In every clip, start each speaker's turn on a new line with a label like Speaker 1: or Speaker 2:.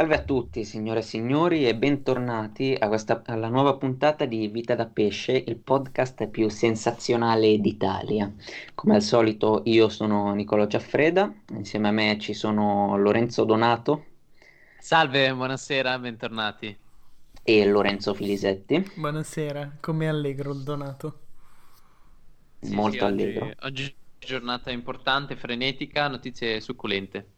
Speaker 1: Salve a tutti, signore e signori, e bentornati a questa, alla nuova puntata di Vita da Pesce, il podcast più sensazionale d'Italia. Come al solito, io sono Nicolo Giaffreda, insieme a me ci sono Lorenzo Donato.
Speaker 2: Salve, buonasera, bentornati.
Speaker 1: E Lorenzo Filisetti.
Speaker 3: Buonasera, come allegro il Donato.
Speaker 1: Sì, Molto sì, allegro.
Speaker 2: Oggi, oggi giornata importante, frenetica, notizie succulente.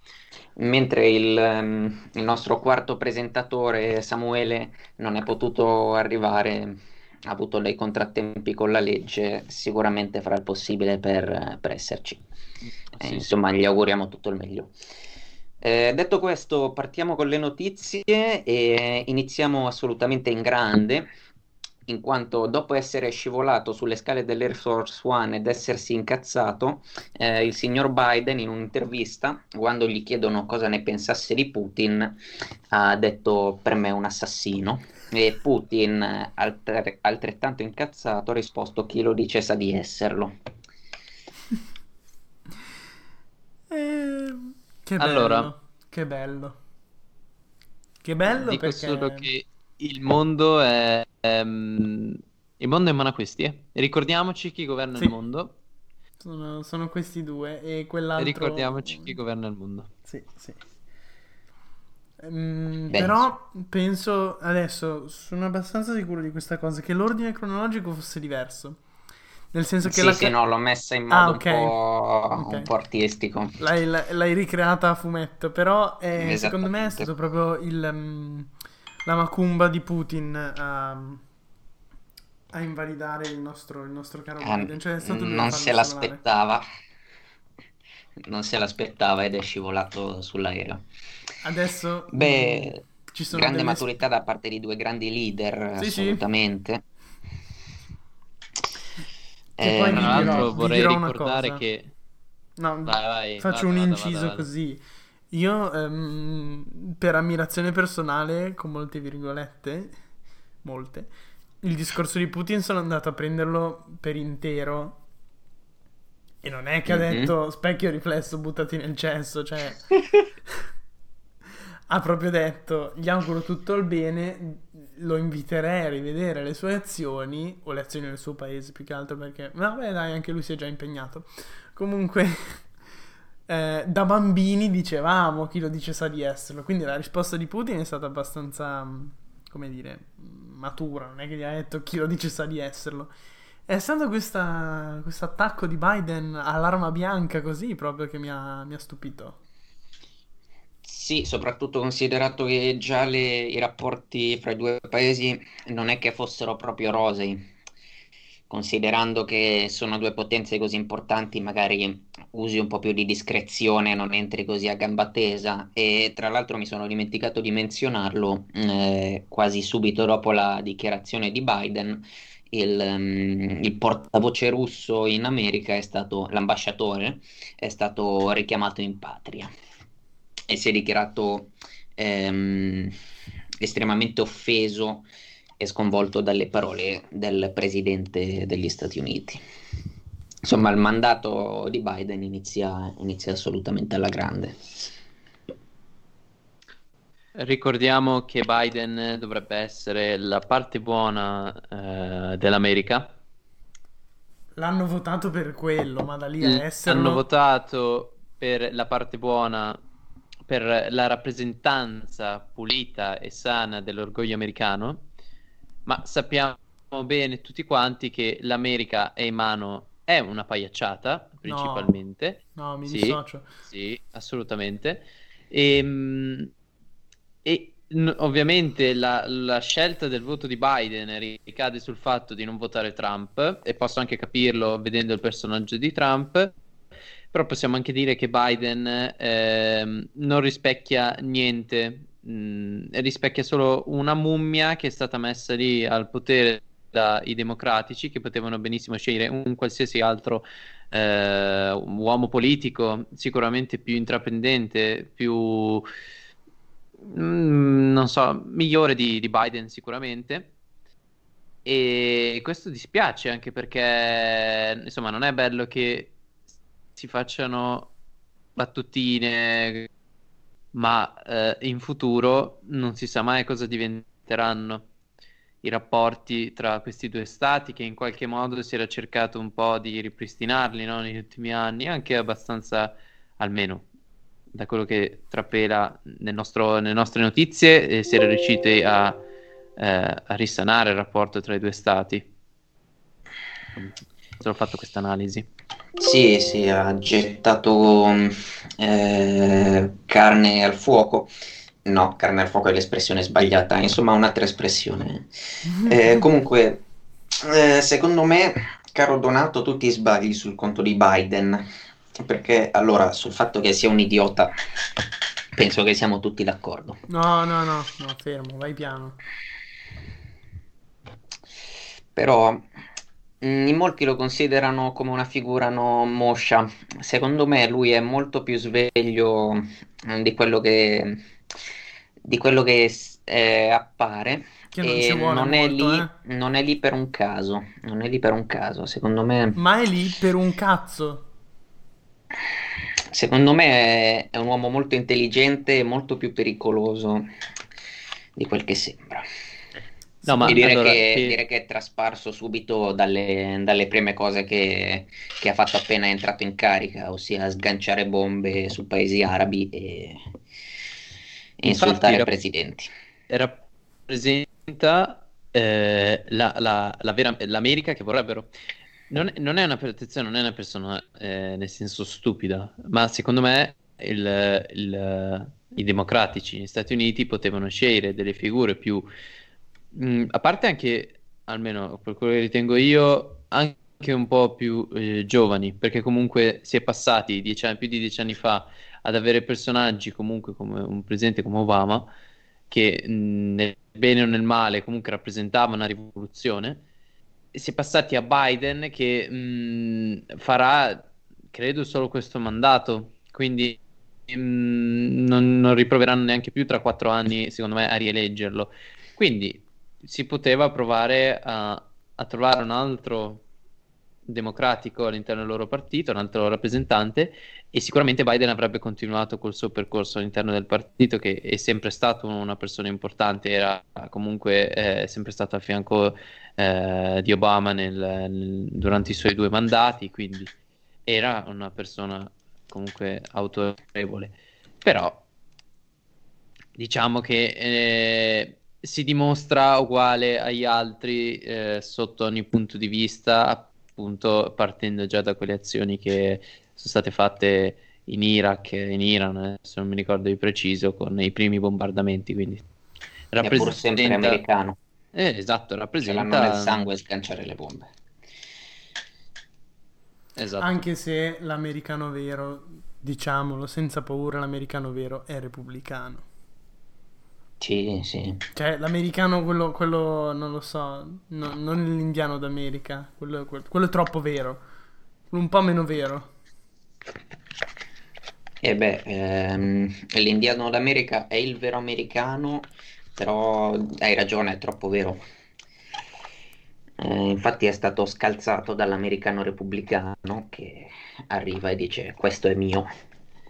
Speaker 1: Mentre il, um, il, nostro quarto presentatore Samuele non è potuto arrivare, ha avuto dei contrattempi con la legge, sicuramente farà il possibile per, per esserci. Sì. Eh, insomma, gli auguriamo tutto il meglio. Eh, detto questo, partiamo con le notizie e iniziamo assolutamente in grande in quanto dopo essere scivolato sulle scale dell'Air Force One ed essersi incazzato, eh, il signor Biden in un'intervista, quando gli chiedono cosa ne pensasse di Putin, ha detto per me un assassino. E Putin, altre- altrettanto incazzato, ha risposto chi lo dice sa di esserlo.
Speaker 3: Eh, che bello, allora, che bello. Che bello
Speaker 2: dico
Speaker 3: perché...
Speaker 2: solo che il mondo è... Um, il mondo è in mano a questi, eh. Ricordiamoci chi governa sì. il mondo.
Speaker 3: Sono, sono, questi due e quell'altro...
Speaker 2: ricordiamoci chi governa il mondo.
Speaker 3: Sì, sì. Um, però penso adesso, sono abbastanza sicuro di questa cosa, che l'ordine cronologico fosse diverso. Nel senso che
Speaker 1: sì,
Speaker 3: la...
Speaker 1: sì, no, l'ho messa in modo ah, okay. un, po', okay. un, po', artistico.
Speaker 3: L'hai, l'hai, ricreata a fumetto, però eh, secondo me è stato proprio il... Um, la macumba di Putin a, a invalidare il nostro, il nostro caro
Speaker 1: eh, Biden. Cioè, non se l'aspettava. Non se l'aspettava ed è scivolato sull'aereo.
Speaker 3: Adesso
Speaker 1: Beh, ci sono grande delle... maturità da parte di due grandi leader, sì, assolutamente.
Speaker 3: Sì. Eh, poi
Speaker 2: tra l'altro vorrei ricordare che...
Speaker 3: No, vai, vai, faccio vada, un inciso vada, vada, così. Io, um, per ammirazione personale, con molte virgolette, molte, il discorso di Putin sono andato a prenderlo per intero. E non è che mm-hmm. ha mhm. detto specchio riflesso, buttati nel cesso, cioè... ha proprio detto, gli auguro tutto il bene, lo inviterei a rivedere le sue azioni, o le azioni del suo paese più che altro perché, vabbè dai, anche lui si è già impegnato. Comunque eh, da bambini dicevamo chi lo dice sa di esserlo. Quindi la risposta di Putin è stata abbastanza, mm, come dire, matura. Non è che gli ha detto chi lo dice sa di esserlo. È stato questo attacco di Biden all'arma bianca così proprio che mi ha, mi ha stupito.
Speaker 1: Sì, soprattutto considerato che già le, i rapporti fra i due paesi non è che fossero proprio rosei considerando che sono due potenze così importanti, magari usi un po' più di discrezione, non entri così a gamba tesa. E tra l'altro mi sono dimenticato di menzionarlo eh, quasi subito dopo la dichiarazione di Biden. Il, um, il, portavoce russo in America è stato l'ambasciatore, è stato richiamato in patria e si è dichiarato ehm, estremamente offeso e sconvolto dalle parole del presidente degli Stati Uniti. Insomma, il mandato di Biden inizia, inizia assolutamente alla grande.
Speaker 2: Ricordiamo che Biden dovrebbe essere la parte buona eh, dell'America.
Speaker 3: L'hanno votato per quello, ma da lì a essere.
Speaker 2: Hanno votato per la parte buona, per la rappresentanza pulita e sana dell'orgoglio americano ma sappiamo bene tutti quanti che l'America è in mano, è una pagliacciata principalmente.
Speaker 3: No, no mi
Speaker 2: sì,
Speaker 3: dissocio.
Speaker 2: Sì, assolutamente. E, ehm, e n- ovviamente la, la, scelta del voto di Biden ricade sul fatto di non votare Trump e posso anche capirlo vedendo il personaggio di Trump. Però possiamo anche dire che Biden eh, non rispecchia niente mh, mm, rispecchia solo una mummia che è stata messa lì al potere dai democratici che potevano benissimo scegliere un qualsiasi altro eh, uomo politico sicuramente più intraprendente, più mm, non so, migliore di, di Biden sicuramente. E questo dispiace anche perché insomma non è bello che si facciano battutine ma eh, in futuro non si sa mai cosa diventeranno i rapporti tra questi due stati che in qualche modo si era cercato un po' di ripristinarli no, negli ultimi anni, anche abbastanza, almeno da quello che trapela nel nostro, nelle nostre notizie, eh, si era riusciti a, eh, a risanare il rapporto tra i due stati. Ho fatto questa analisi.
Speaker 1: Sì, sì, ha gettato eh, carne al fuoco. No, carne al fuoco è l'espressione sbagliata, insomma un'altra espressione. Eh, comunque, eh, secondo me, caro Donato, tu ti sbagli sul conto di Biden, perché allora sul fatto che sia un idiota, penso che siamo tutti d'accordo.
Speaker 3: No, no, no, no, fermo, vai piano.
Speaker 1: Però Mm, in molti lo considerano come una figura no, moscia. Secondo me lui è molto più sveglio mm, di quello che, di quello che eh, appare.
Speaker 3: Che non
Speaker 1: e non è
Speaker 3: molto,
Speaker 1: lì,
Speaker 3: eh.
Speaker 1: non è lì per un caso. Non è lì per un caso. Secondo me,
Speaker 3: Ma è lì per un cazzo.
Speaker 1: secondo me è, è un uomo molto intelligente e molto più pericoloso di quel che sembra.
Speaker 2: No, ma
Speaker 1: direi
Speaker 2: allora,
Speaker 1: che,
Speaker 2: ti-
Speaker 1: direi che è trasparso subito dalle, dalle prime cose che, che ha fatto appena è entrato in carica, ossia sganciare bombe su paesi arabi e, e insultare
Speaker 2: rap-
Speaker 1: presidenti.
Speaker 2: rappresenta eh, la, la- la vera- l'America che vorrebbero. Non, è- non è una attenzione, non è una persona eh, nel senso stupida, ma secondo me il- il- i democratici negli Stati Uniti potevano scegliere delle figure più, mh, a parte anche, almeno per quello che ritengo io, anche un po' più eh, giovani, perché comunque si è passati dieci più di dieci anni fa ad avere personaggi comunque come un presidente come Obama che mh, nel bene o nel male comunque rappresentava una rivoluzione. E si è passati a Biden che mh, farà, credo, solo questo mandato, quindi non, non riproveranno neanche più tra quattro anni, secondo me, a rieleggerlo. Quindi si poteva provare a, a trovare un altro democratico all'interno del loro partito, un altro rappresentante, e sicuramente Biden avrebbe continuato col suo percorso all'interno del partito, che è sempre stato una persona importante, era comunque eh, sempre stato a fianco eh, di Obama nel- nel- durante i suoi due mandati, quindi era una persona comunque autorevole. Però diciamo che eh, si dimostra uguale agli altri eh, sotto ogni punto di vista, appunto partendo già da quelle azioni che sono state fatte in Iraq e in Iran, eh, se non mi ricordo di preciso, con i primi bombardamenti, quindi
Speaker 1: È pur sempre
Speaker 2: rappresenta...
Speaker 1: americano,
Speaker 2: Eh, esatto,
Speaker 1: ce l'hanno
Speaker 2: rappresenta...
Speaker 1: nel sangue sganciare le bombe.
Speaker 2: Esatto.
Speaker 3: Anche se l'americano vero, diciamolo senza paura, l'americano vero è repubblicano.
Speaker 1: Sì, sì.
Speaker 3: Cioè, l'americano, quello, quello non lo so, no- non l'indiano d'America, quello, quello- quello è troppo vero, un po' meno vero.
Speaker 1: E beh, ehm, l'indiano d'America è il vero americano, però hai ragione, è troppo vero. Eh, infatti è stato scalzato dall'americano repubblicano che arriva e dice questo è mio.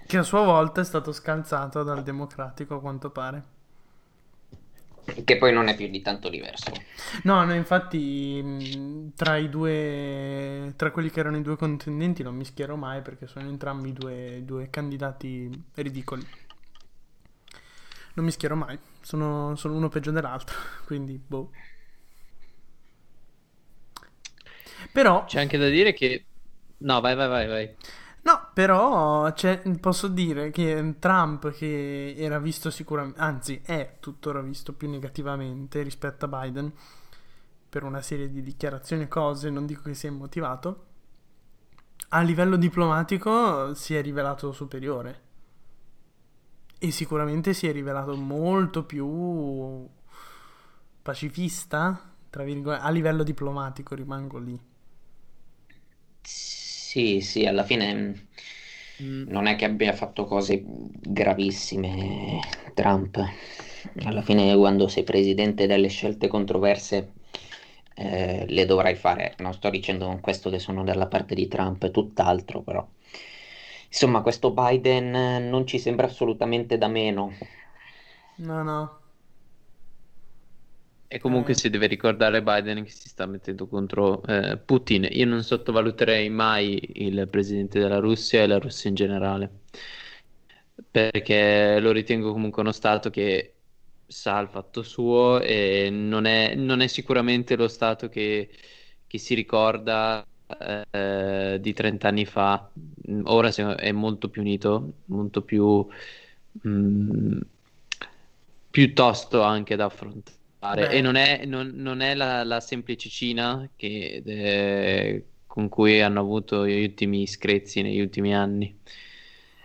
Speaker 3: Che a sua volta è stato scalzato dal democratico, a quanto pare.
Speaker 1: Che poi non è più di tanto diverso.
Speaker 3: No, no, infatti, mh, tra i due, tra quelli che erano i due contendenti non mi schiero mai perché sono entrambi due, due candidati ridicoli. Non mi schiero mai, sono, sono uno peggio dell'altro, quindi boh. Però,
Speaker 2: C'è anche da dire che... No, vai, vai, vai, vai.
Speaker 3: No, però c'è- posso dire che Trump, che era visto sicuramente, anzi è tuttora visto più negativamente rispetto a Biden, per una serie di dichiarazioni e cose, non dico che sia immotivato, a livello diplomatico si è rivelato superiore. E sicuramente si è rivelato molto più pacifista, tra virgolette, a livello diplomatico rimango lì.
Speaker 1: Sì, sì, alla fine
Speaker 2: Mm,
Speaker 1: non è che abbia fatto cose gravissime Trump. Alla fine quando sei presidente delle scelte controverse eh, le dovrai fare. Non sto dicendo con questo che sono dalla parte di Trump, tutt'altro, però Insomma, questo Biden non ci sembra assolutamente da meno.
Speaker 3: No, no.
Speaker 2: E comunque
Speaker 3: Eh,
Speaker 2: si deve ricordare Biden che si sta mettendo contro eh, Putin. Io non sottovaluterei mai il presidente della Russia e la Russia in generale, perché lo ritengo comunque uno stato che sa il fatto suo e non è, non è sicuramente lo stato che, che si ricorda eh, di 30 anni fa. Ora è molto più unito, molto più, mm, più tosto anche da affrontare. E
Speaker 3: beh,
Speaker 2: non è, non- non è la, la semplice Cina che, eh, con cui hanno avuto gli ultimi screzi negli ultimi anni.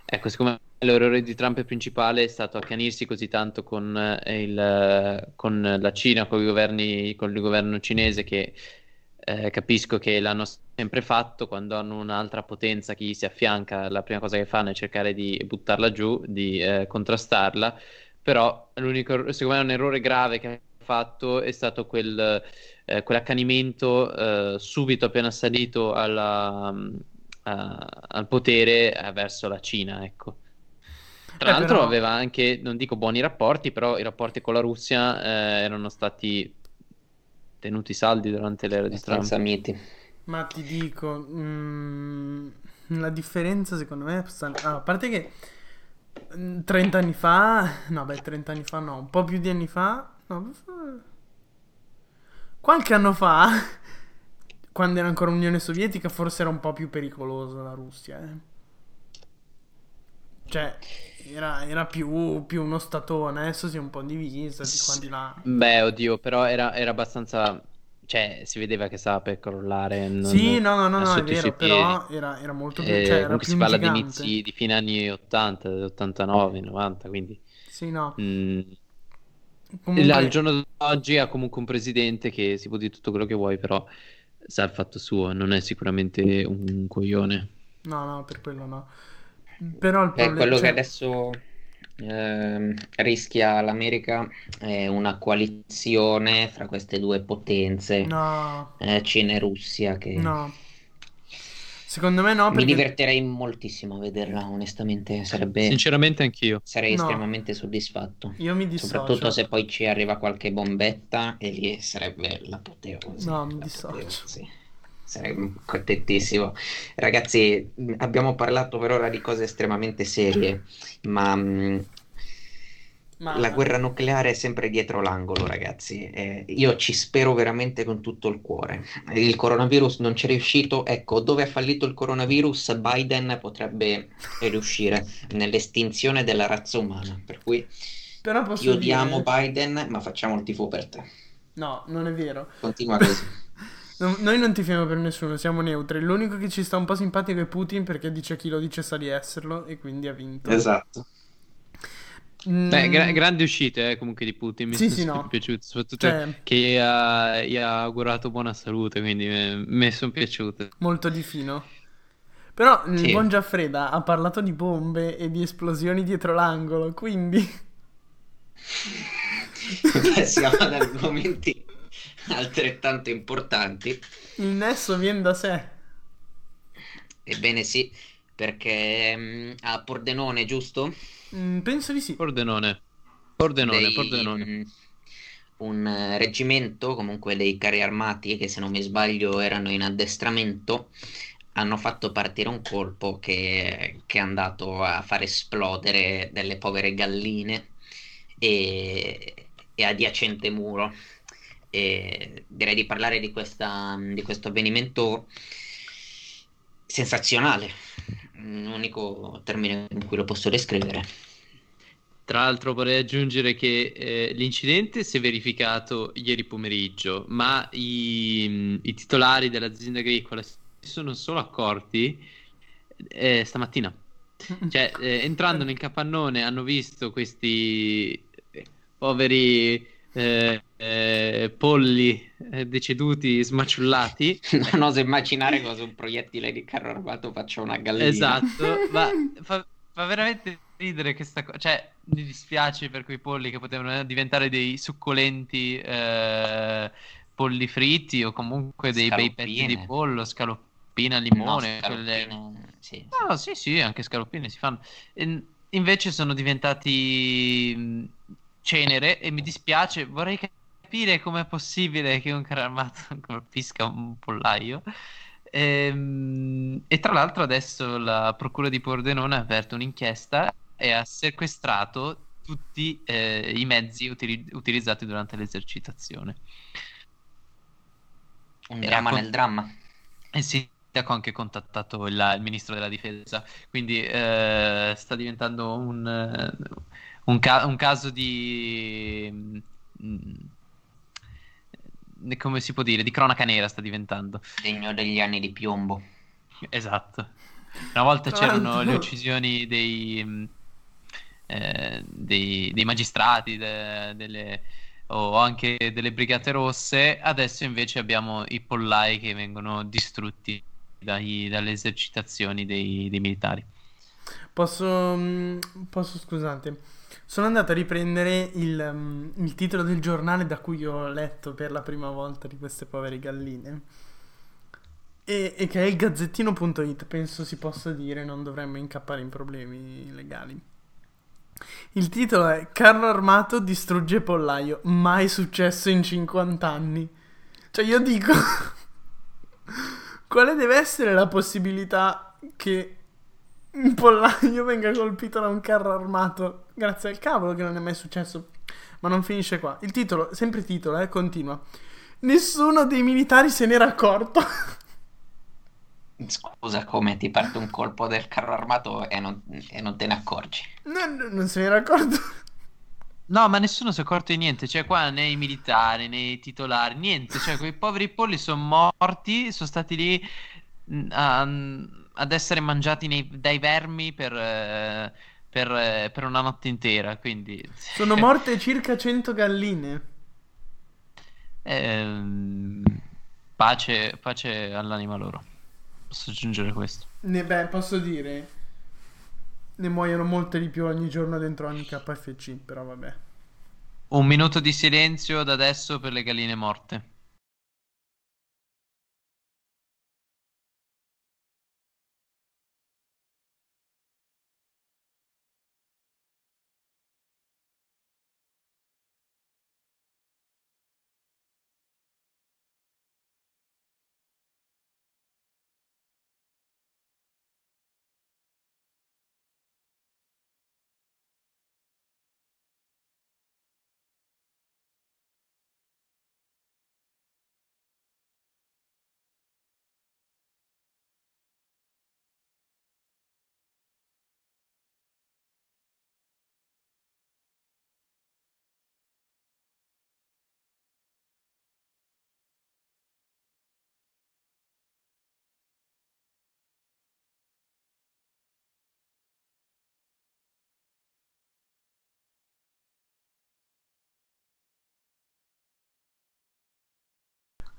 Speaker 2: Ecco, siccome l'errore di Trump principale è stato accanirsi così tanto con, eh, il, con la Cina, con i governi, con il governo cinese, che eh, capisco che l'hanno sempre fatto quando hanno un'altra potenza che gli si affianca, la prima cosa che fanno è cercare di buttarla giù, di eh, contrastarla, però l'unico, secondo me un errore grave che fatto è stato quel, eh, quell'accanimento eh, subito appena salito alla- a- al potere eh, verso la Cina, ecco. Tra
Speaker 3: eh,
Speaker 2: l'altro
Speaker 3: però,
Speaker 2: aveva anche, non dico buoni rapporti, però i rapporti con la Russia eh, erano stati tenuti saldi durante l'era di Trump.
Speaker 1: Miti.
Speaker 3: ma ti dico, mm, la differenza secondo me sta... ah, a parte che mm, 30 anni fa, no, beh, 30 anni fa no, un po' più di anni fa, no, qualche anno fa, quando era ancora Unione Sovietica, forse era un po' più pericolosa la Russia, eh. Cioè, era, era più, più uno statone, adesso si è un po' divisa di qua di là.
Speaker 2: Beh, oddio, però era, era abbastanza... Cioè, si vedeva che stava per crollare,
Speaker 3: Sì,
Speaker 2: non
Speaker 3: no, no, no,
Speaker 2: era
Speaker 3: no, è vero, però era, era molto più, cioè
Speaker 2: Eh,
Speaker 3: era
Speaker 2: comunque
Speaker 3: più
Speaker 2: si parla di inizi di fine anni 80, 89, 90, quindi...
Speaker 3: Sì, no.
Speaker 2: mm, il- al
Speaker 3: Comunque,
Speaker 2: giorno d'oggi ha comunque un presidente che si può dire tutto quello che vuoi, però sa il fatto suo, non è sicuramente un coglione.
Speaker 3: no, no, per quello no. Però il
Speaker 1: Beh,
Speaker 3: problema,
Speaker 1: quello che
Speaker 3: cioè,
Speaker 1: adesso ehm, rischia l'America è una coalizione fra queste due potenze,
Speaker 3: no,
Speaker 1: eh, Cina e Russia, che
Speaker 3: no. Secondo me no,
Speaker 1: mi
Speaker 3: perché
Speaker 1: divertirei moltissimo a vederla, onestamente, sarebbe,
Speaker 2: Sinceramente anch'io.
Speaker 1: sarei
Speaker 3: no,
Speaker 1: estremamente soddisfatto.
Speaker 3: io mi
Speaker 1: Soprattutto
Speaker 3: dissocio.
Speaker 1: se poi ci arriva qualche bombetta e lì sarebbe l'apoteosi,
Speaker 3: No, mi dissocio.
Speaker 1: Sarei contentissimo. Ragazzi, abbiamo parlato per ora di cose estremamente serie, ma mh, la
Speaker 3: Ma
Speaker 1: guerra nucleare è sempre dietro l'angolo, ragazzi. Eh, io ci spero veramente con tutto il cuore. Il coronavirus non c'è riuscito. Ecco, dove ha fallito il coronavirus, Biden potrebbe riuscire nell'estinzione della razza umana. Per cui
Speaker 3: però
Speaker 1: ti
Speaker 3: posso
Speaker 1: odiamo,
Speaker 3: dire,
Speaker 1: Biden, ma facciamo il tifo per te.
Speaker 3: no, non è vero.
Speaker 1: Continua così.
Speaker 3: No- Noi non tifiamo per nessuno, siamo neutri. L'unico che ci sta un po' simpatico è Putin perché dice chi lo dice sa di esserlo e quindi ha vinto.
Speaker 1: Esatto.
Speaker 2: Beh, gra-
Speaker 3: Mm,
Speaker 2: grandi uscite eh, comunque di Putin, mi
Speaker 3: sì,
Speaker 2: sono
Speaker 3: sì, no.
Speaker 2: piaciute, soprattutto
Speaker 3: Cioè,
Speaker 2: che gli ha, gli ha augurato buona salute, quindi mi, sono piaciute.
Speaker 3: molto di fino. Però il
Speaker 2: Sì.
Speaker 3: buon Giaffreda ha parlato di bombe e di esplosioni dietro l'angolo, quindi
Speaker 1: Beh, siamo ad argomenti altrettanto importanti.
Speaker 3: il nesso viene da sé.
Speaker 1: Ebbene sì, perché mh, a Pordenone, giusto?
Speaker 3: Mm, penso di sì.
Speaker 2: Pordenone, Pordenone,
Speaker 1: dei,
Speaker 2: Pordenone.
Speaker 1: mh, un eh, reggimento, comunque dei carri armati, che se non mi sbaglio erano in addestramento, hanno fatto partire un colpo che, che è andato a far esplodere delle povere galline e, e adiacente muro. E direi di parlare di questa, di questo avvenimento sensazionale, l'unico termine con cui lo posso descrivere.
Speaker 2: Tra l'altro vorrei aggiungere che eh, l'incidente si è verificato ieri pomeriggio, ma i, i titolari dell'azienda agricola si sono solo accorti eh, stamattina. Cioè, eh, entrando nel capannone hanno visto questi eh, poveri eh, eh, polli eh, deceduti, smaciullati.
Speaker 1: Non oso immaginare cosa un proiettile di carro armato faccia una gallina.
Speaker 2: Esatto, ma fa, fa veramente ridere questa cosa. Cioè, mi dispiace per quei polli che potevano diventare dei succolenti eh, polli fritti o comunque dei bei pezzi di pollo, scaloppina,
Speaker 1: No,
Speaker 2: limone, quelle-
Speaker 1: scaloppine. Sì, sì.
Speaker 2: No, sì, sì, anche scaloppine si fanno. E, invece sono diventati cenere e mi dispiace, vorrei capire com'è possibile che un carro armato colpisca un pollaio. Ehm, E, tra l'altro adesso la Procura di Pordenone ha aperto un'inchiesta e ha sequestrato tutti eh, i mezzi utili- utilizzati durante l'esercitazione.
Speaker 1: Un
Speaker 2: E
Speaker 1: dramma
Speaker 2: con-
Speaker 1: nel dramma.
Speaker 2: E il sindaco ha anche contattato il, il ministro della difesa, quindi eh, sta diventando un, eh, un ca- un caso di... mm, come si può dire? Di cronaca nera sta diventando.
Speaker 1: Degno degli anni di piombo.
Speaker 2: Esatto. Una volta c'erano le uccisioni dei, mm, eh, dei, dei magistrati de- delle- o anche delle brigate rosse, adesso invece abbiamo i pollai che vengono distrutti dai- dalle esercitazioni dei, dei militari.
Speaker 3: Posso, mm, posso, scusate, sono andato a riprendere il, mm, il titolo del giornale da cui ho letto per la prima volta di queste povere galline. E, e che è il gazzettino.it, penso si possa dire, non dovremmo incappare in problemi legali. Il titolo è Carro armato distrugge pollaio, mai successo in 50 anni. Cioè io dico, quale deve essere la possibilità che un pollaio venga colpito da un carro armato? Grazie al cavolo che non è mai successo. Ma non finisce qua. Il titolo, sempre titolo, eh, continua. Nessuno dei militari se n'era accorto.
Speaker 1: Scusa, come ti parte un colpo del carro armato e non, e non te ne accorgi?
Speaker 3: non, non se n'era accorto.
Speaker 2: No, ma nessuno si è accorto di niente, cioè qua né i militari né i titolari, niente, cioè quei poveri polli sono morti, sono stati lì a- ad essere mangiati nei- dai vermi per, eh, per, eh, per una notte intera, quindi...
Speaker 3: Sono morte circa 100 galline.
Speaker 2: Ehm, pace, pace all'anima loro, posso aggiungere questo.
Speaker 3: Ne, beh, posso dire. Ne muoiono molte di più ogni giorno dentro ogni KFC, però vabbè.
Speaker 2: Un minuto di silenzio da adesso per le galline morte.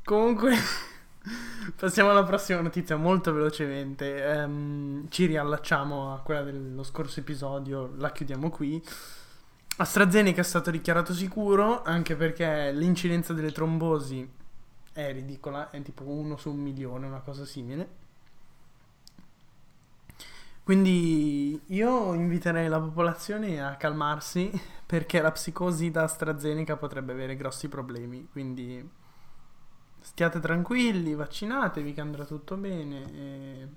Speaker 3: Comunque, passiamo alla prossima notizia molto velocemente. Ehm, ci riallacciamo a quella dello scorso episodio, la chiudiamo qui. AstraZeneca è stato dichiarato sicuro anche perché l'incidenza delle trombosi è ridicola, è tipo uno su un milione, una cosa simile. Quindi io inviterei la popolazione a calmarsi perché la psicosi da AstraZeneca potrebbe avere grossi problemi. Quindi stiate tranquilli, vaccinatevi che andrà tutto bene. E...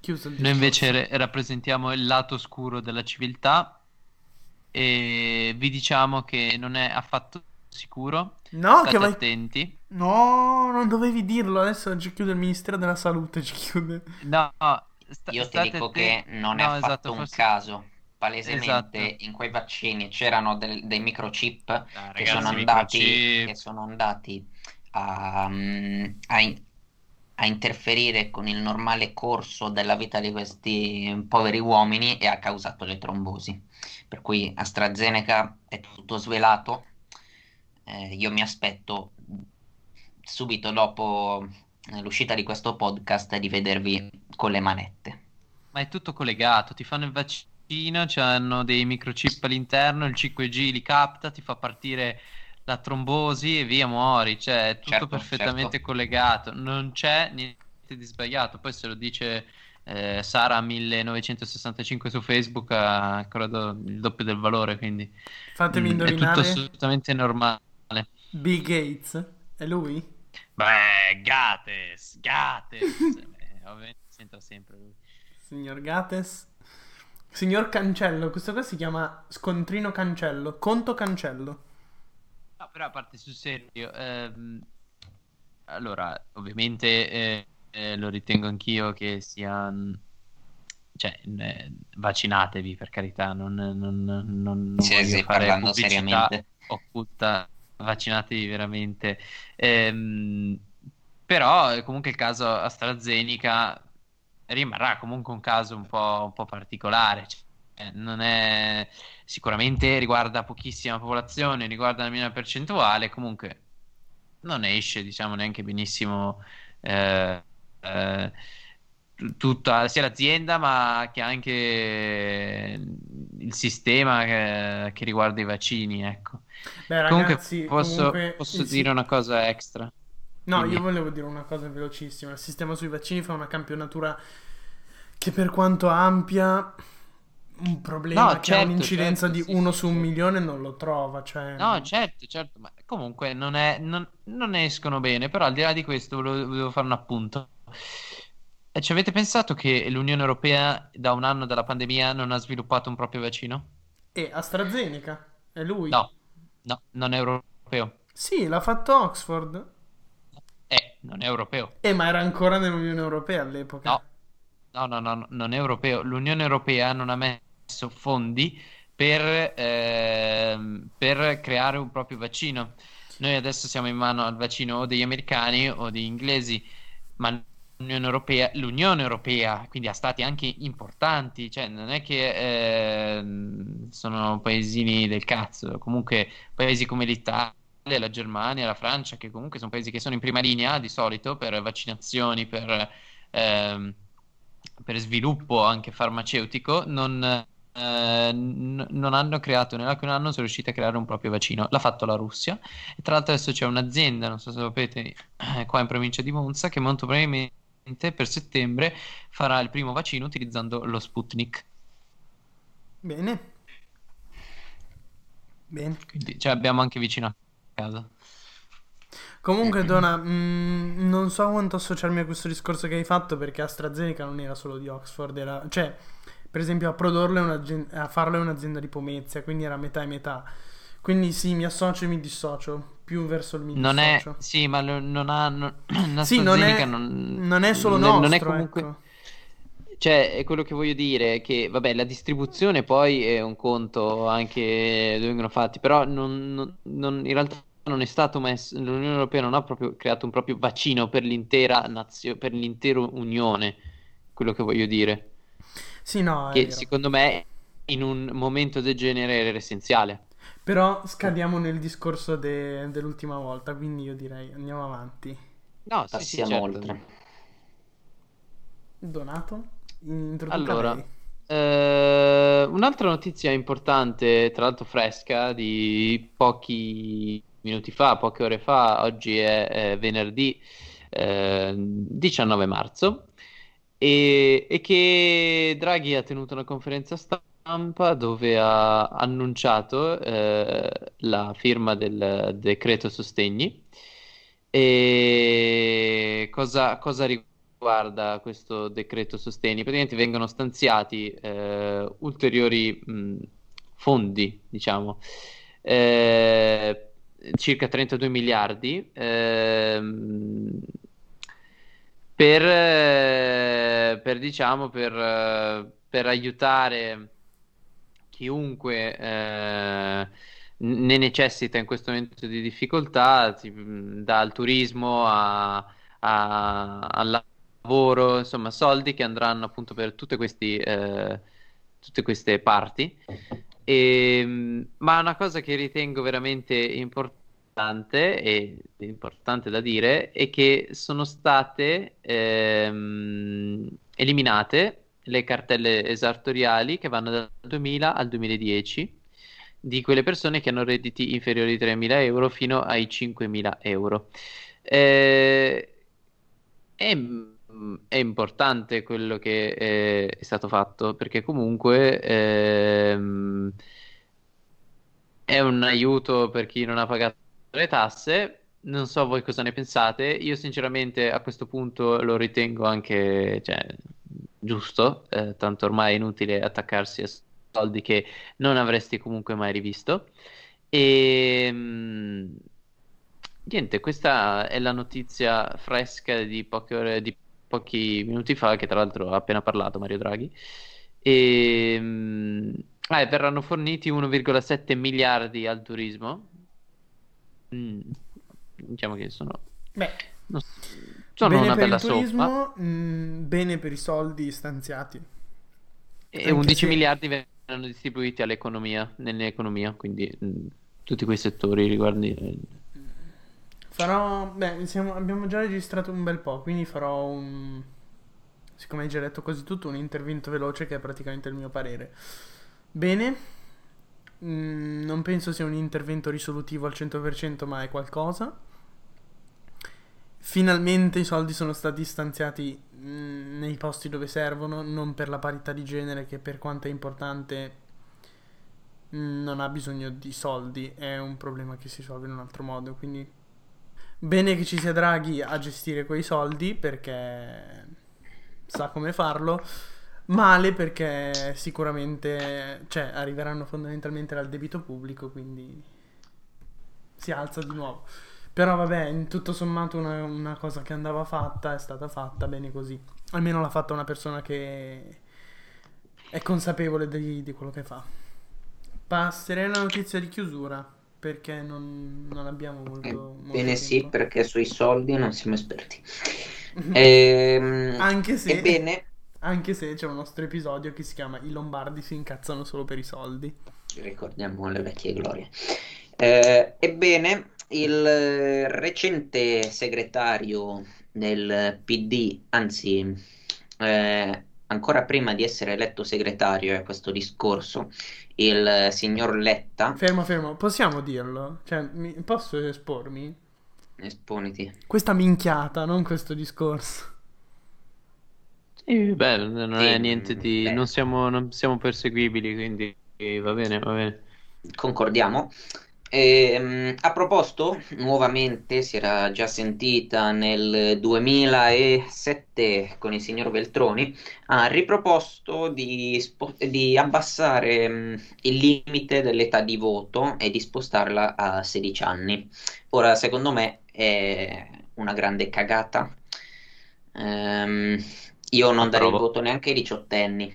Speaker 3: Chiuso il
Speaker 2: Noi invece re- rappresentiamo il lato oscuro della civiltà e vi diciamo che non è affatto sicuro.
Speaker 3: No,
Speaker 2: State
Speaker 3: che vai...
Speaker 2: attenti.
Speaker 3: No, non dovevi dirlo. Adesso ci chiude il Ministero della Salute. Ci chiude.
Speaker 2: No, sta-
Speaker 1: Io ti dico
Speaker 2: atten-
Speaker 1: che non è
Speaker 2: No,
Speaker 1: affatto
Speaker 2: esatto,
Speaker 1: un
Speaker 2: forse-
Speaker 1: caso. Palesemente
Speaker 2: Esatto.
Speaker 1: in quei vaccini c'erano del- dei microchip
Speaker 2: Ah,
Speaker 1: che
Speaker 2: ragazzi,
Speaker 1: sono andati,
Speaker 2: microchip.
Speaker 1: che sono andati a, a in- a interferire con il normale corso della vita di questi poveri uomini e ha causato le trombosi. Per cui AstraZeneca è tutto svelato. Eh, io mi aspetto subito dopo eh, l'uscita di questo podcast di vedervi con le manette.
Speaker 2: Ma è tutto collegato, ti fanno il vaccino, hanno dei microchip all'interno, il 5G li capta, ti fa partire la trombosi e via muori, cioè è tutto
Speaker 1: Certo,
Speaker 2: perfettamente
Speaker 1: certo.
Speaker 2: collegato, non c'è niente di sbagliato. Poi se lo dice eh, Sara 1965 su Facebook ha credo il doppio del valore, quindi
Speaker 3: Fatemi
Speaker 2: mm, è
Speaker 3: indovinare.
Speaker 2: tutto assolutamente normale.
Speaker 3: Bill Gates? È lui?
Speaker 2: Beh, Gates, Gates. Eh, ovviamente c'entra sempre lui.
Speaker 3: Signor Gates? Signor Cancello, questo qua si chiama Scontrino Cancello, Conto Cancello.
Speaker 2: No, però a parte sul serio, ehm, allora, ovviamente eh, eh, lo ritengo anch'io che siano, cioè, eh, vaccinatevi per carità, non, non, non, non
Speaker 1: Sì,
Speaker 2: voglio
Speaker 1: sì,
Speaker 2: fare
Speaker 1: parlando
Speaker 2: pubblicità
Speaker 1: seriamente.
Speaker 2: occulta, vaccinatevi veramente. Ehm, però comunque il caso AstraZeneca rimarrà comunque un caso un po', un po' particolare. cioè, non è sicuramente riguarda pochissima popolazione, riguarda una minima percentuale, comunque non esce, diciamo, neanche benissimo eh, eh, tutta sia l'azienda, ma che anche il sistema che, che riguarda i vaccini, ecco.
Speaker 3: Beh,
Speaker 2: Comunque
Speaker 3: ragazzi,
Speaker 2: posso,
Speaker 3: comunque
Speaker 2: posso
Speaker 3: il si-
Speaker 2: dire una cosa extra.
Speaker 3: No,
Speaker 2: Dimmi.
Speaker 3: io volevo dire una cosa velocissima. Il sistema sui vaccini fa una campionatura che per quanto ampia, un problema
Speaker 2: No,
Speaker 3: che
Speaker 2: certo,
Speaker 3: un'incidenza
Speaker 2: certo,
Speaker 3: di
Speaker 2: sì,
Speaker 3: uno
Speaker 2: sì,
Speaker 3: su un
Speaker 2: sì.
Speaker 3: milione non lo trova. Cioè...
Speaker 2: No, certo, certo, ma comunque non, è, non, non escono bene, però al di là di questo volevo, volevo fare un appunto. E ci avete pensato che l'Unione Europea da un anno dalla pandemia non ha sviluppato un proprio vaccino?
Speaker 3: E AstraZeneca, è lui?
Speaker 2: No, no, non è europeo.
Speaker 3: Sì, l'ha fatto Oxford.
Speaker 2: Eh, non è europeo.
Speaker 3: Eh, ma era ancora nell'Unione Europea all'epoca.
Speaker 2: No. No, no, no, non è europeo. L'Unione Europea non ha messo fondi per, ehm, per creare un proprio vaccino. Noi adesso siamo in mano al vaccino o degli americani o degli inglesi, ma l'Unione Europea, l'Unione Europea, quindi ha stati anche importanti, cioè non è che ehm, sono paesini del cazzo, comunque paesi come l'Italia, la Germania, la Francia, che comunque sono paesi che sono in prima linea di solito per vaccinazioni, per, ehm, per sviluppo anche farmaceutico, non, eh, n- non hanno creato, nell'arco di un anno sono riusciti a creare un proprio vaccino. L'ha fatto la Russia. E tra l'altro adesso c'è un'azienda, non so se lo sapete, qua in provincia di Monza, che molto probabilmente per settembre farà il primo vaccino utilizzando lo Sputnik.
Speaker 3: Bene. Bene.
Speaker 2: Quindi cioè, abbiamo anche vicino a casa.
Speaker 3: Comunque, Dona, mh, non so quanto associarmi a questo discorso che hai fatto perché AstraZeneca non era solo di Oxford, era... cioè, per esempio, a produrlo è un'azienda- a farlo è un'azienda di Pomezia, quindi era metà e metà. Quindi sì, mi associo e mi dissocio, più verso il mi
Speaker 2: Non è, sì, ma non ha, non,
Speaker 3: Sì, non è,
Speaker 2: AstraZeneca non,
Speaker 3: non è solo nostro,
Speaker 2: non è comunque,
Speaker 3: ecco.
Speaker 2: Cioè, è quello che voglio dire è che, vabbè, la distribuzione poi è un conto anche dove vengono fatti, però non, non- non- in realtà non è stato messo, l'Unione Europea non ha proprio creato un proprio vaccino per l'intera nazio, per l'intera Unione, quello che voglio dire,
Speaker 3: Sì, no,
Speaker 2: che
Speaker 3: vero.
Speaker 2: secondo me in un momento del genere era essenziale.
Speaker 3: Però scadiamo nel discorso de- dell'ultima volta, quindi io direi andiamo avanti.
Speaker 2: No, sì, sì,
Speaker 1: Passiamo
Speaker 2: certo.
Speaker 1: oltre.
Speaker 3: Donato?
Speaker 2: Allora, eh, un'altra notizia importante, tra l'altro fresca, di pochi minuti fa, poche ore fa, oggi è, eh, venerdì eh, 19 marzo, e, e che Draghi ha tenuto una conferenza stampa dove ha annunciato eh, la firma del decreto sostegni. E cosa, cosa riguarda questo decreto sostegni? Praticamente vengono stanziati eh, ulteriori mh, fondi, diciamo, eh, circa 32 miliardi ehm, per, per, diciamo, per, per aiutare chiunque eh, ne necessita in questo momento di difficoltà, dal turismo a- a- al lavoro, insomma, soldi che andranno appunto per tutte, questi, eh, tutte queste parti. E, ma una cosa che ritengo veramente importante e importante da dire è che sono state ehm, eliminate le cartelle esartoriali che vanno dal 2000 al 2010 di quelle persone che hanno redditi inferiori ai 3.000 euro fino ai 5.000 euro. Eh, è importante quello che è, è stato fatto perché comunque ehm, è un aiuto per chi non ha pagato le tasse. Non so voi cosa ne pensate. Io sinceramente a questo punto lo ritengo anche cioè, giusto, eh, tanto ormai è inutile attaccarsi a soldi che non avresti comunque mai rivisto. E ehm, niente, questa è la notizia fresca di poche ore, di pochi minuti fa, che tra l'altro ha appena parlato Mario Draghi. E ehm, eh, verranno forniti 1,7 miliardi al turismo. Mm, diciamo che sono,
Speaker 3: Beh,
Speaker 2: non so- sono
Speaker 3: bene
Speaker 2: una
Speaker 3: per
Speaker 2: bella
Speaker 3: il turismo, mh, bene per i soldi stanziati.
Speaker 2: E
Speaker 3: Anche
Speaker 2: 11
Speaker 3: se-
Speaker 2: miliardi verranno distribuiti all'economia, nell'economia, quindi mm, tutti quei settori riguardi.
Speaker 3: Farò, beh, siamo- abbiamo già registrato un bel po', quindi farò un, siccome hai già detto quasi tutto, un intervento veloce che è praticamente il mio parere. Bene, Mm, non penso sia un intervento risolutivo al 100%, ma è qualcosa. Finalmente i soldi sono stati stanziati mm, nei posti dove servono, non per la parità di genere che per quanto è importante mm, non ha bisogno di soldi, è un problema che si risolve in un altro modo, quindi bene che ci sia Draghi a gestire quei soldi perché sa come farlo. Male perché sicuramente, cioè, arriveranno fondamentalmente dal debito pubblico, quindi si alza di nuovo. Però vabbè, in tutto sommato una, una cosa che andava fatta è stata fatta bene così. Almeno l'ha fatta una persona che è consapevole di, di quello che fa. Passerei alla notizia di chiusura, perché non, non abbiamo molto, molto
Speaker 1: Bene, sì, perché sui soldi non siamo esperti. Ehm,
Speaker 3: Anche se...
Speaker 1: Ebbene,
Speaker 3: Anche se c'è un nostro episodio che si chiama I Lombardi si incazzano solo per i soldi.
Speaker 1: ricordiamo le vecchie glorie. Eh, ebbene, il eh, recente segretario del PD, anzi, eh, ancora prima di essere eletto segretario a questo discorso, il signor Letta,
Speaker 3: Fermo, fermo, possiamo dirlo? Cioè, mi- posso espormi?
Speaker 1: esponiti.
Speaker 3: Questa minchiata, non questo discorso.
Speaker 2: Sì, beh, non
Speaker 1: Sì,
Speaker 2: è niente di... Non siamo, non siamo perseguibili, quindi va bene, va bene.
Speaker 1: Concordiamo. Ehm, a proposito, nuovamente si era già sentita nel 2007 con il signor Veltroni, ha riproposto di, spo- di abbassare mm, il limite dell'età di voto e di spostarla a 16 anni. Ora, secondo me è una grande cagata. Ehm, io non darei il voto neanche ai diciottenni.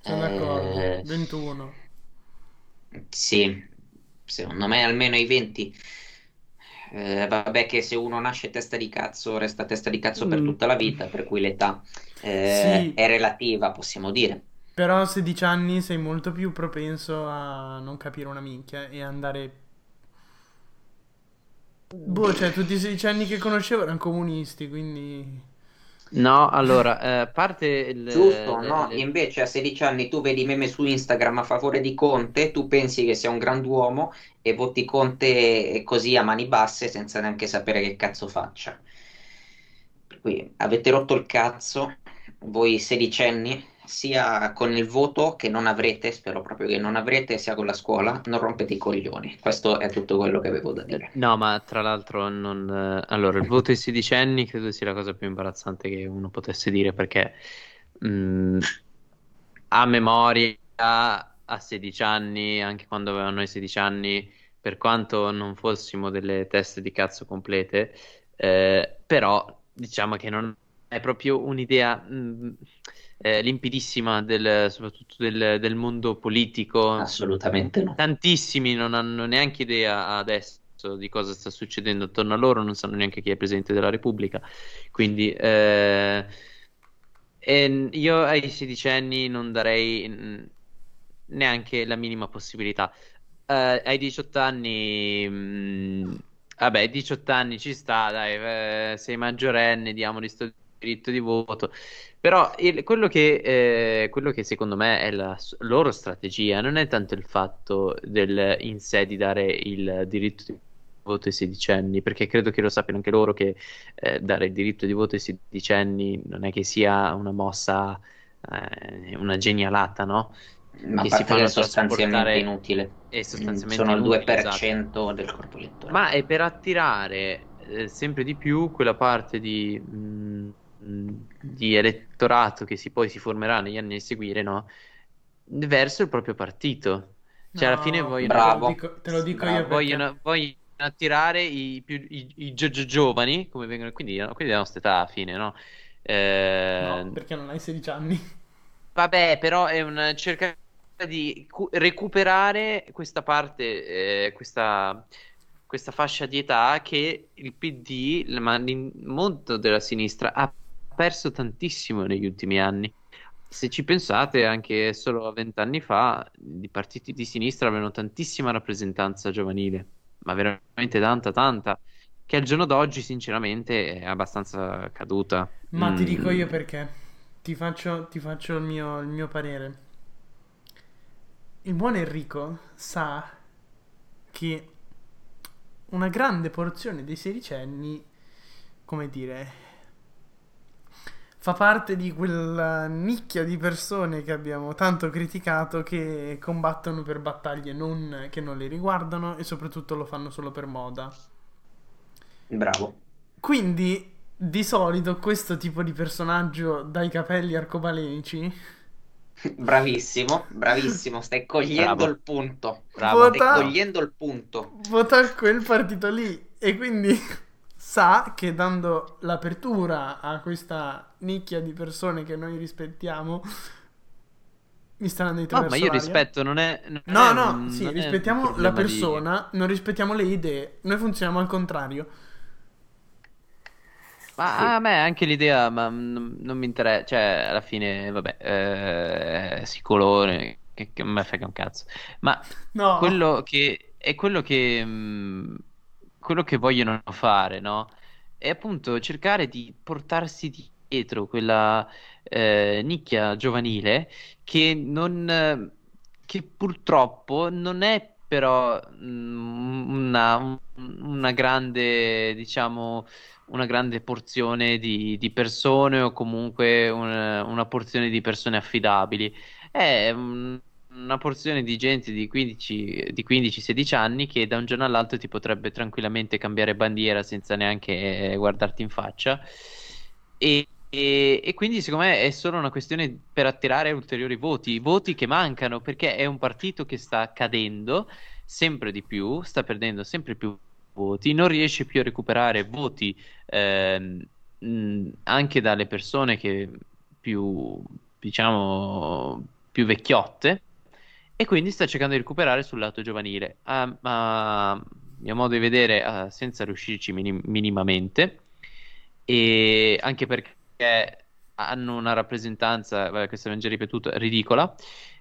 Speaker 3: Sono d'accordo.
Speaker 1: Eh,
Speaker 3: 21.
Speaker 1: Sì, secondo me almeno ai 20. Eh, vabbè che se uno nasce testa di cazzo, resta testa di cazzo per
Speaker 2: Mm.
Speaker 1: tutta la vita, per cui l'età eh,
Speaker 3: Sì.
Speaker 1: è relativa, possiamo dire.
Speaker 3: Però a 16 anni sei molto più propenso a non capire una minchia e andare... Boh, cioè tutti i 16 anni che conoscevo erano comunisti, quindi...
Speaker 2: No, allora, eh, parte il...
Speaker 1: Giusto,
Speaker 2: le-
Speaker 1: no?
Speaker 2: le-
Speaker 1: Invece a 16 anni tu vedi meme su Instagram a favore di Conte, tu pensi che sia un grand'uomo e voti Conte così a mani basse senza neanche sapere che cazzo faccia. Per cui avete rotto il cazzo, voi sedicenni, sia con il voto che non avrete, spero proprio che non avrete, sia con la scuola, non rompete i coglioni. Questo è tutto quello che avevo da dire.
Speaker 2: No, ma tra l'altro non... eh, Allora, il voto ai sedicenni credo sia la cosa più imbarazzante che uno potesse dire perché mh, a memoria a 16 anni, anche quando avevano i 16 anni, per quanto non fossimo delle teste di cazzo complete, eh, però diciamo che non è proprio un'idea mh, eh, limpidissima del, soprattutto del, del mondo politico.
Speaker 1: Assolutamente no.
Speaker 2: Tantissimi non hanno neanche idea adesso di cosa sta succedendo attorno a loro, non sanno neanche chi è Presidente della Repubblica. Quindi eh, io ai sedicenni non darei neanche la minima possibilità. Eh, ai 18 anni, mm, vabbè, ai 18 anni ci sta, dai, eh, sei maggiorenne, diamogli sto diritto di voto. Però il- quello che, eh, quello che secondo me è la loro strategia non è tanto il fatto del in sé di dare il diritto di voto ai sedicenni, perché credo che lo sappiano anche loro che eh, dare il diritto di voto ai sedicenni non è che sia una mossa, eh, una genialata, no?
Speaker 1: Ma
Speaker 2: che si fanno
Speaker 1: sostanzialmente inutile.
Speaker 2: è sostanzialmente
Speaker 1: Sono il
Speaker 2: inutile,
Speaker 1: 2%
Speaker 2: esatto.
Speaker 1: del corpo elettorale.
Speaker 2: Ma è per attirare eh, sempre di più quella parte di, mh, mh, di elettorato che si, poi si formerà negli anni a seguire, no? Verso il proprio partito. Cioè, alla fine
Speaker 3: No,
Speaker 2: vogliono,
Speaker 1: Bravo.
Speaker 3: Te lo dico, te lo dico
Speaker 1: Bravo.
Speaker 3: io perché...
Speaker 2: vogliono, vogliono attirare i, più, i, i gio- gio- giovani, come vengono, quindi, quindi della nostra età alla fine, no? Eh,
Speaker 3: No, perché non hai 16 anni.
Speaker 2: Vabbè, però è un cercare di cu- recuperare questa parte, eh, questa, questa fascia di età che il PD, ma il mondo della sinistra ha perso tantissimo negli ultimi anni. Se ci pensate, anche solo vent'anni fa, i partiti di sinistra avevano tantissima rappresentanza giovanile, ma veramente tanta, tanta, che al giorno d'oggi, sinceramente, è abbastanza caduta.
Speaker 3: Ma ti
Speaker 2: Mm.
Speaker 3: dico io perché. Ti faccio, ti faccio il mio, il mio parere. Il buon Enrico sa che una grande porzione dei sedicenni, come dire, fa parte di quella nicchia di persone che abbiamo tanto criticato che combattono per battaglie non- che non li riguardano e soprattutto lo fanno solo per moda.
Speaker 1: Bravo.
Speaker 3: Quindi, di solito, questo tipo di personaggio dai capelli arcobalenici
Speaker 1: Bravissimo, bravissimo. Stai cogliendo
Speaker 2: Bravo.
Speaker 1: il punto.
Speaker 2: Bravo.
Speaker 3: Vota-
Speaker 1: Stai cogliendo il punto.
Speaker 3: vota quel partito lì e quindi sa che dando l'apertura a questa nicchia di persone che noi rispettiamo mi staranno di
Speaker 2: No, ma io rispetto, non è... non
Speaker 3: No,
Speaker 2: è
Speaker 3: no,
Speaker 2: un-
Speaker 3: sì, rispettiamo la
Speaker 2: problema di-
Speaker 3: persona, non rispettiamo le idee, noi funzioniamo al contrario.
Speaker 2: Ma
Speaker 1: Sì.
Speaker 2: a me anche l'idea, ma non, non mi interessa, cioè alla fine, vabbè, eh, si colore, che, che me frega un cazzo. Ma
Speaker 3: No,
Speaker 2: quello che è quello che, mh, quello che vogliono fare, no? È appunto cercare di portarsi dietro quella eh, nicchia giovanile che non, che purtroppo non è però mh, una, una grande, diciamo, una grande porzione di, di persone o comunque una, una porzione di persone affidabili. È un- una porzione di gente di 15, di 15-16 anni che da un giorno all'altro ti potrebbe tranquillamente cambiare bandiera senza neanche eh, guardarti in faccia. E, e- e quindi, secondo me, è solo una questione per attirare ulteriori voti, voti che mancano perché è un partito che sta cadendo sempre di più, sta perdendo sempre più voti, non riesce più a recuperare voti mh, anche dalle persone che più, diciamo, più vecchiotte e quindi sta cercando di recuperare sul lato giovanile. A, a mio modo di vedere, eh, senza riuscirci minim- minimamente, e anche perché hanno una rappresentanza, vabbè, questo l'abbiamo già ripetuto, ridicola.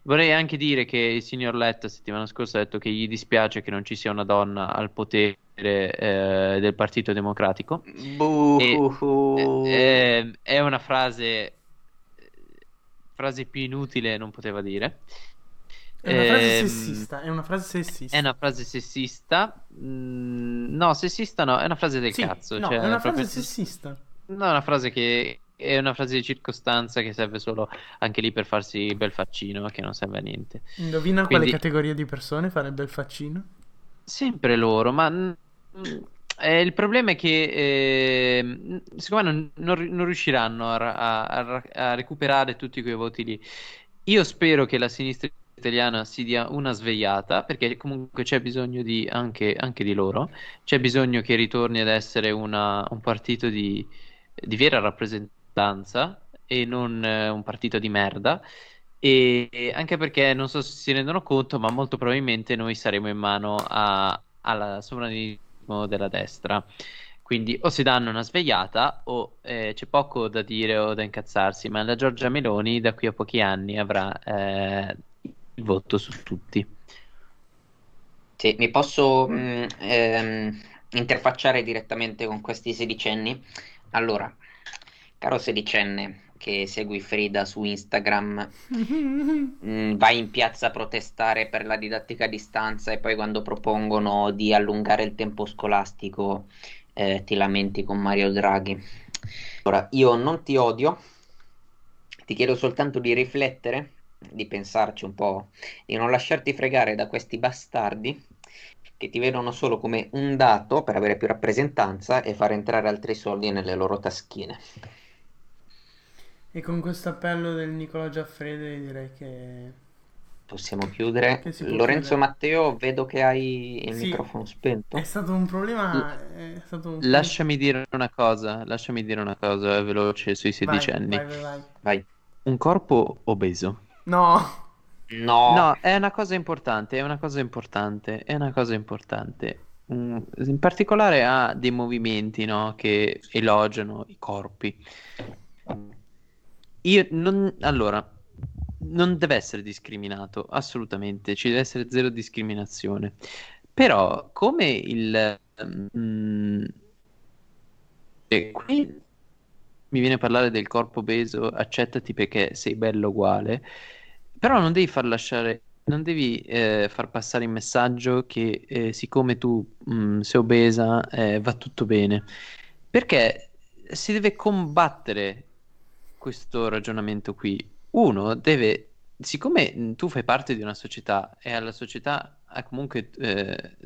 Speaker 2: Vorrei anche dire che il signor Letta settimana scorsa ha detto che gli dispiace che non ci sia una donna al potere eh, del Partito Democratico.
Speaker 1: Buh.
Speaker 2: Eh, è una frase, frase più inutile non poteva dire.
Speaker 3: È una frase
Speaker 2: Ehm,
Speaker 3: sessista, è una frase sessista.
Speaker 2: È una frase sessista. Mm, no, sessista no, è una frase del
Speaker 3: Sì,
Speaker 2: cazzo.
Speaker 3: no,
Speaker 2: cioè,
Speaker 3: è una frase sessista.
Speaker 2: No, è una frase che è una frase di circostanza che serve solo anche lì per farsi bel faccino, che non serve a niente.
Speaker 3: Indovina
Speaker 2: Quindi-
Speaker 3: quale categoria di persone farebbe il faccino?
Speaker 2: Sempre loro, ma eh, il problema è che eh, secondo me non, non non riusciranno a, a- a recuperare tutti quei voti lì. Io spero che la sinistra italiana si dia una svegliata, perché comunque c'è bisogno di, anche, anche di loro, c'è bisogno che ritorni ad essere una- un partito di, di vera rappresentanza e non eh, un partito di merda. E e anche perché non so se si rendono conto, ma molto probabilmente noi saremo in mano al sovranismo della destra. Quindi o si danno una svegliata o eh, c'è poco da dire o da incazzarsi, ma la Giorgia Meloni da qui a pochi anni avrà eh, il voto su tutti.
Speaker 1: Sì, mi posso mh, ehm, interfacciare direttamente con questi sedicenni? Allora, caro sedicenne, che segui Frida su Instagram, mm, vai in piazza a protestare per la didattica a distanza e poi quando propongono di allungare il tempo scolastico eh, ti lamenti con Mario Draghi. Ora, io non ti odio, ti chiedo soltanto di riflettere, di pensarci un po', di non lasciarti fregare da questi bastardi che ti vedono solo come un dato per avere più rappresentanza e far entrare altri soldi nelle loro taschine.
Speaker 3: E con questo appello del Nicola Giaffredi direi che
Speaker 1: Possiamo chiudere. Lorenzo
Speaker 3: chiudere.
Speaker 1: Matteo, vedo che hai il
Speaker 3: Sì.
Speaker 1: microfono spento.
Speaker 3: è stato un problema. È stato un...
Speaker 2: Lasciami dire una cosa, lasciami dire una cosa veloce sui
Speaker 3: Vai,
Speaker 2: sedicenni.
Speaker 3: vai, vai, vai.
Speaker 1: Vai.
Speaker 2: Un corpo obeso.
Speaker 3: No,
Speaker 1: No,
Speaker 2: No, è una cosa importante, è una cosa importante, è una cosa importante. Mm, In particolare ha dei movimenti, no, che elogiano i corpi. Io non, allora, non deve essere discriminato, assolutamente, ci deve essere zero discriminazione. Però, come il... mm, e qui mi viene a parlare del corpo obeso, accettati perché sei bello uguale, però non devi far lasciare, non devi eh, far passare il messaggio che eh, siccome tu mm, sei obesa eh, va tutto bene, perché si deve combattere questo ragionamento qui. Uno deve, siccome mm, tu fai parte di una società e alla società comunque eh,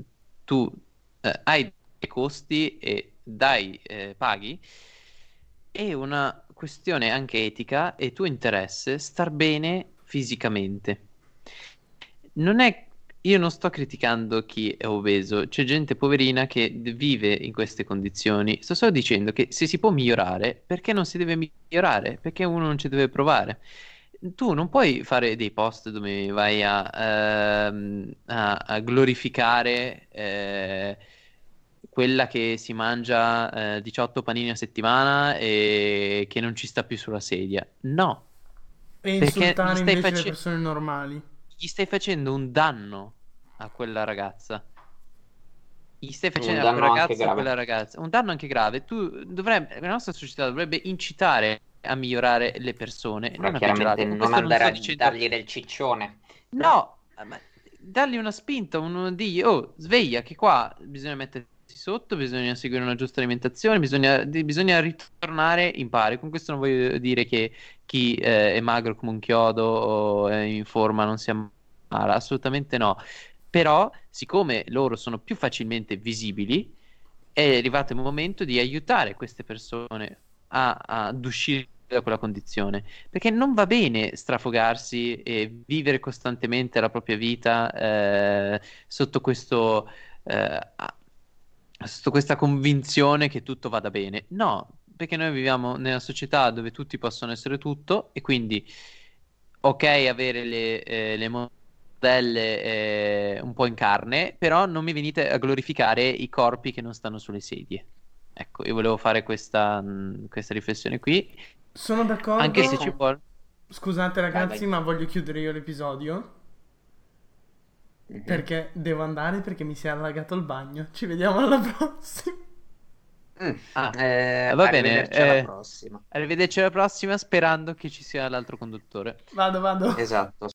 Speaker 2: tu eh, hai dei costi e dai, eh, paghi, è una questione anche etica e tuo interesse star bene fisicamente. Non è, io non sto criticando chi è obeso, c'è gente poverina che vive in queste condizioni. Sto solo dicendo che se si può migliorare, perché non si deve migliorare? Perché uno non ci deve provare. Tu non puoi fare dei post dove vai a, ehm, a- a glorificare eh, quella che si mangia eh, 18 panini a settimana e che non ci sta più sulla sedia. No,
Speaker 3: e
Speaker 2: Perché
Speaker 3: insultare
Speaker 2: gli stai
Speaker 3: invece le
Speaker 2: face-
Speaker 3: persone normali.
Speaker 2: gli stai facendo un danno a quella ragazza. Gli stai facendo a
Speaker 1: danno
Speaker 2: quella
Speaker 1: anche
Speaker 2: ragazza, a quella ragazza un danno anche grave. Tu dovrebbe, la nostra società dovrebbe incitare a migliorare le persone,
Speaker 1: Però
Speaker 2: non a
Speaker 1: chiaramente non
Speaker 2: questo
Speaker 1: andare
Speaker 2: sto
Speaker 1: a
Speaker 2: dicendo-
Speaker 1: dargli del ciccione.
Speaker 2: No, ma dargli una spinta, uno digli, oh, sveglia, che qua bisogna mettersi sotto, bisogna seguire una giusta alimentazione, bisogna, bisogna ritornare in pari. Con questo non voglio dire che chi eh, è magro come un chiodo o è in forma non sia male, assolutamente no. Però, siccome loro sono più facilmente visibili, è arrivato il momento di aiutare queste persone a- ad uscire da quella condizione. Perché non va bene strafogarsi e vivere costantemente la propria vita eh, sotto questo, eh, a- sotto questa convinzione che tutto vada bene. No, perché noi viviamo nella società dove tutti possono essere tutto e quindi ok avere le, eh, le modelle eh, un po' in carne, però non mi venite a glorificare i corpi che non stanno sulle sedie. Ecco, io volevo fare questa, mh, questa riflessione qui,
Speaker 3: Sono d'accordo.
Speaker 2: anche se ci vuole.
Speaker 3: Scusate ragazzi,
Speaker 1: vai.
Speaker 3: ma voglio chiudere io l'episodio. Perché devo andare perché mi si è allagato il bagno. Ci vediamo alla prossima.
Speaker 1: Mm.
Speaker 2: Ah,
Speaker 1: Eh,
Speaker 2: va bene,
Speaker 1: arrivederci alla
Speaker 2: eh,
Speaker 1: prossima.
Speaker 2: Arrivederci alla prossima, sperando che ci sia l'altro conduttore.
Speaker 3: Vado, vado.
Speaker 1: Esatto.